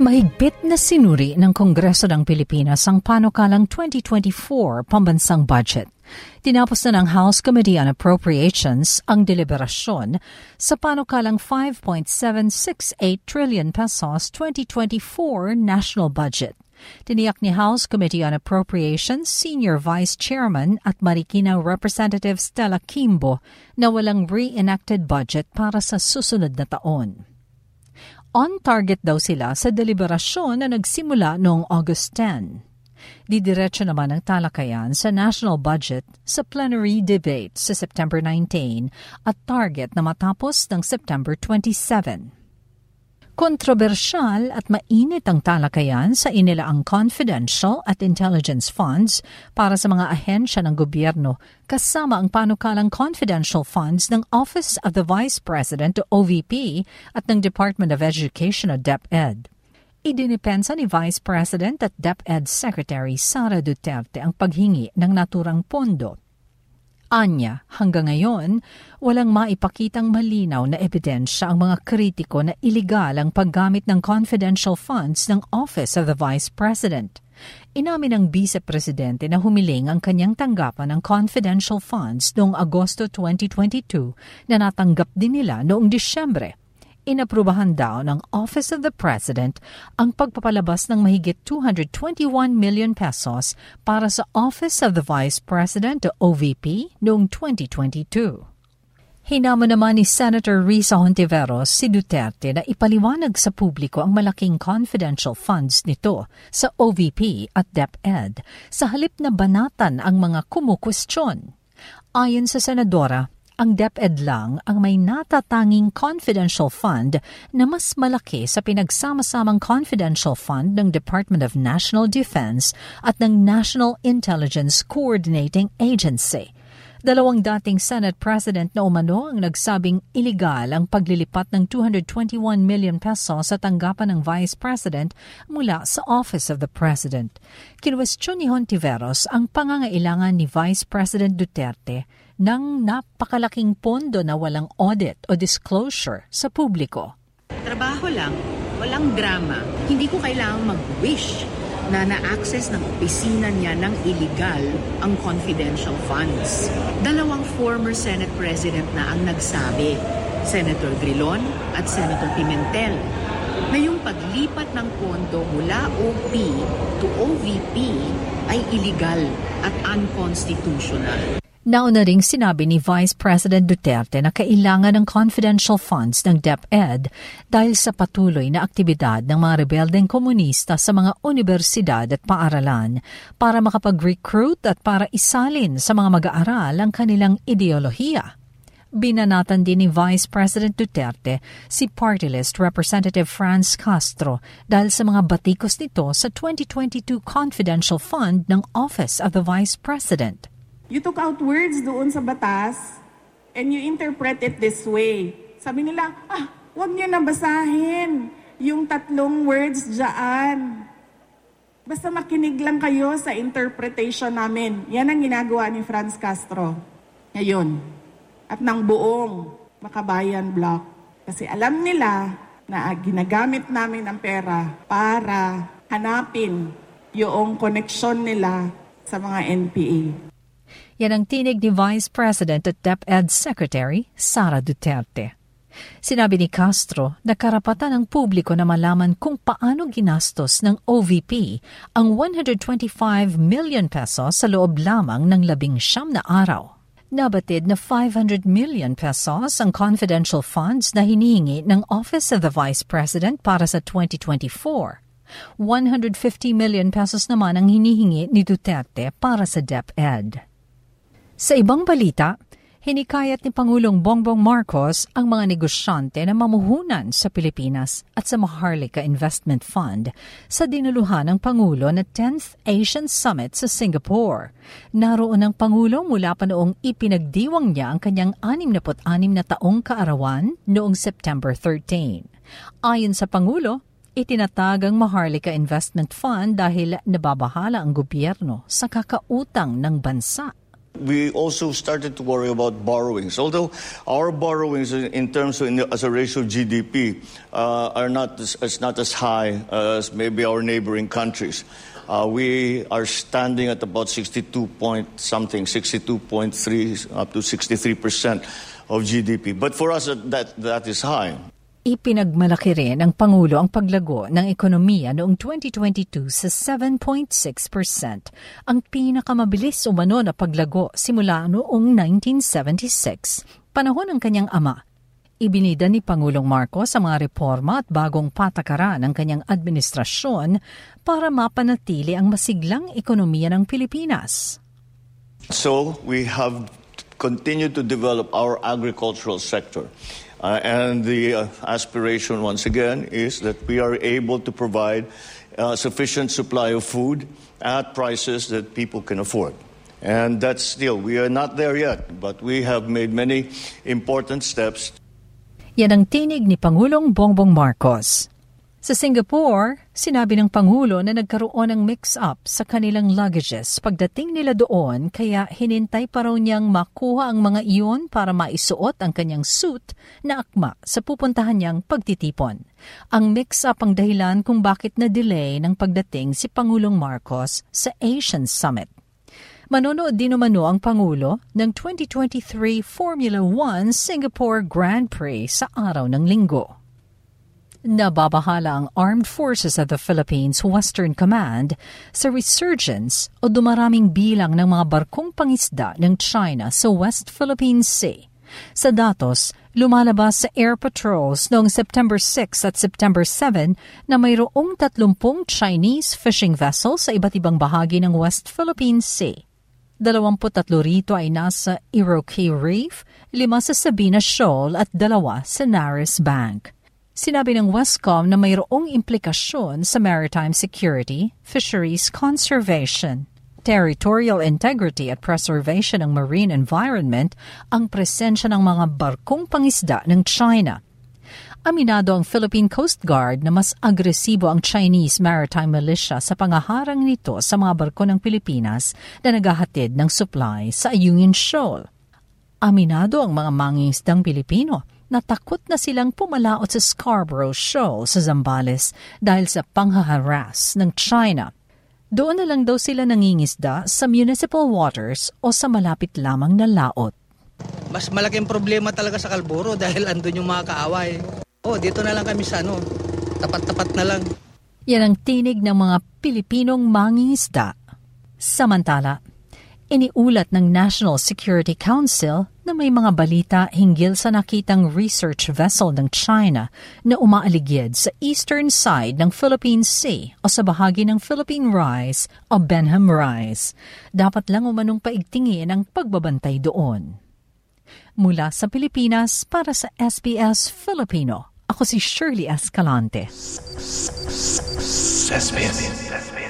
Mahigpit na sinuri ng Kongreso ng Pilipinas ang panukalang 2024 pambansang budget. Tinapos na ng House Committee on Appropriations ang deliberasyon sa panukalang 5.768 trillion pesos 2024 national budget. Tiniyak ni House Committee on Appropriations Senior Vice Chairman at Marikina Representative Stella Kimbo na walang re-enacted budget para sa susunod na taon. On target daw sila sa deliberasyon na nagsimula noong August 10. Didiretso naman ang talakayan sa national budget sa plenary debate sa September 19 at target na matapos ng September 27. Kontrobersyal at mainit ang talakayan sa inilaang confidential at intelligence funds para sa mga ahensya ng gobyerno kasama ang panukalang confidential funds ng Office of the Vice President o OVP at ng Department of Education o DepEd. Idinipensa ni Vice President at DepEd Secretary Sara Duterte ang paghingi ng naturang pondo Anya, hanggang ngayon, walang maipakitang malinaw na ebidensya ang mga kritiko na iligal ang paggamit ng confidential funds ng Office of the Vice President. Inamin ng Vice Presidente na humiling ang kanyang tanggapan ng confidential funds noong Agosto 2022 na natanggap din nila noong Disyembre inaprubahan daw ng Office of the President ang pagpapalabas ng mahigit 221 million pesos para sa Office of the Vice President o OVP noong 2022. Hinamo naman ni Senator Risa Hontiveros si Duterte na ipaliwanag sa publiko ang malaking confidential funds nito sa OVP at DepEd sa halip na banatan ang mga kumukwestiyon. Ayon sa Senadora, ang DepEd lang ang may natatanging confidential fund na mas malaki sa pinagsama-samang confidential fund ng Department of National Defense at ng National Intelligence Coordinating Agency. Dalawang dating Senate President na umano ang nagsabing iligal ang paglilipat ng 221 million pesos sa tanggapan ng Vice President mula sa Office of the President. Kinwestiyon ni Hontiveros ang pangangailangan ni Vice President Duterte ng napakalaking pondo na walang audit o disclosure sa publiko. Trabaho lang, walang drama. Hindi ko kailangang mag-wish na na-access ng opisina niya ng illegal ang confidential funds. Dalawang former Senate President na ang nagsabi, Senator Grilon at Senator Pimentel, na yung paglipat ng pondo mula OP to OVP ay illegal at unconstitutional. Nauna ring sinabi ni Vice President Duterte na kailangan ng confidential funds ng DepEd dahil sa patuloy na aktibidad ng mga rebeldeng komunista sa mga universidad at paaralan para makapag-recruit at para isalin sa mga mag-aaral ang kanilang ideolohiya. Binanatan din ni Vice President Duterte si party list Representative Franz Castro dahil sa mga batikos nito sa 2022 confidential fund ng Office of the Vice President. You took out words doon sa batas and you interpret it this way. Sabi nila, ah, huwag niyo na basahin yung tatlong words dyan. Basta makinig lang kayo sa interpretation namin. Yan ang ginagawa ni Franz Castro ngayon. At ng buong Makabayan Block. Kasi alam nila na ginagamit namin ang pera para hanapin yung koneksyon nila sa mga NPA. Yan ang tinig ni Vice President at DepEd Secretary Sara Duterte. Sinabi ni Castro na karapatan ng publiko na malaman kung paano ginastos ng OVP ang 125 million pesos sa loob lamang ng labing siyam na araw. Nabatid na 500 million pesos ang confidential funds na hinihingi ng Office of the Vice President para sa 2024. 150 million pesos naman ang hinihingi ni Duterte para sa DepEd. Sa ibang balita, Hinikayat ni Pangulong Bongbong Marcos ang mga negosyante na mamuhunan sa Pilipinas at sa Maharlika Investment Fund sa dinuluhan ng Pangulo na 10th Asian Summit sa Singapore. Naroon ang Pangulo mula pa noong ipinagdiwang niya ang kanyang 66 na taong kaarawan noong September 13. Ayon sa Pangulo, itinatag ang Maharlika Investment Fund dahil nababahala ang gobyerno sa kakautang ng bansa we also started to worry about borrowings. Although our borrowings, in terms of in, as a ratio of GDP, uh, are not as, not as high as maybe our neighboring countries. Uh, we are standing at about 62 point something, 62.3 up to 63 percent of GDP. But for us, that that is high. Ipinagmalaki rin ng Pangulo ang paglago ng ekonomiya noong 2022 sa 7.6%, ang pinakamabilis umano na paglago simula noong 1976, panahon ng kanyang ama. Ibinida ni Pangulong Marcos ang mga reforma at bagong patakaran ng kanyang administrasyon para mapanatili ang masiglang ekonomiya ng Pilipinas. So, we have continued to develop our agricultural sector. Uh, and the uh, aspiration, once again, is that we are able to provide uh, sufficient supply of food at prices that people can afford. And that's still, we are not there yet, but we have made many important steps. Yan ang tinig ni Pangulong Bongbong Marcos. Sa Singapore, sinabi ng Pangulo na nagkaroon ng mix-up sa kanilang luggages pagdating nila doon kaya hinintay pa raw niyang makuha ang mga iyon para maisuot ang kanyang suit na akma sa pupuntahan niyang pagtitipon. Ang mix-up ang dahilan kung bakit na-delay ng pagdating si Pangulong Marcos sa Asian Summit. Manonood din umano ang Pangulo ng 2023 Formula 1 Singapore Grand Prix sa araw ng linggo. Nababahala ang Armed Forces of the Philippines Western Command sa resurgence o dumaraming bilang ng mga barkong pangisda ng China sa West Philippine Sea. Sa datos, lumalabas sa air patrols noong September 6 at September 7 na mayroong 30 Chinese fishing vessels sa iba't ibang bahagi ng West Philippine Sea. 23 rito ay nasa Iroquois Reef, lima sa Sabina Shoal at dalawa sa Naris Bank. Sinabi ng Westcom na mayroong implikasyon sa maritime security, fisheries conservation, territorial integrity at preservation ng marine environment ang presensya ng mga barkong pangisda ng China. Aminado ang Philippine Coast Guard na mas agresibo ang Chinese Maritime Militia sa pangaharang nito sa mga barko ng Pilipinas na naghahatid ng supply sa Ayungin Shoal. Aminado ang mga mangingisdang Pilipino natakot na silang pumalaot sa Scarborough Shoal sa Zambales dahil sa panghaharas ng China. Doon na lang daw sila nangingisda sa municipal waters o sa malapit lamang na laot. Mas malaking problema talaga sa Kalburo dahil andun yung mga kaaway. Oh, dito na lang kami sa ano, tapat-tapat na lang. Yan ang tinig ng mga Pilipinong mangingisda. Samantala, iniulat ng National Security Council na may mga balita hinggil sa nakitang research vessel ng China na umaaligid sa eastern side ng Philippine Sea o sa bahagi ng Philippine Rise o Benham Rise. Dapat lang umanong paigtingin ang pagbabantay doon. Mula sa Pilipinas para sa SBS Filipino, ako si Shirley Escalante. SBS.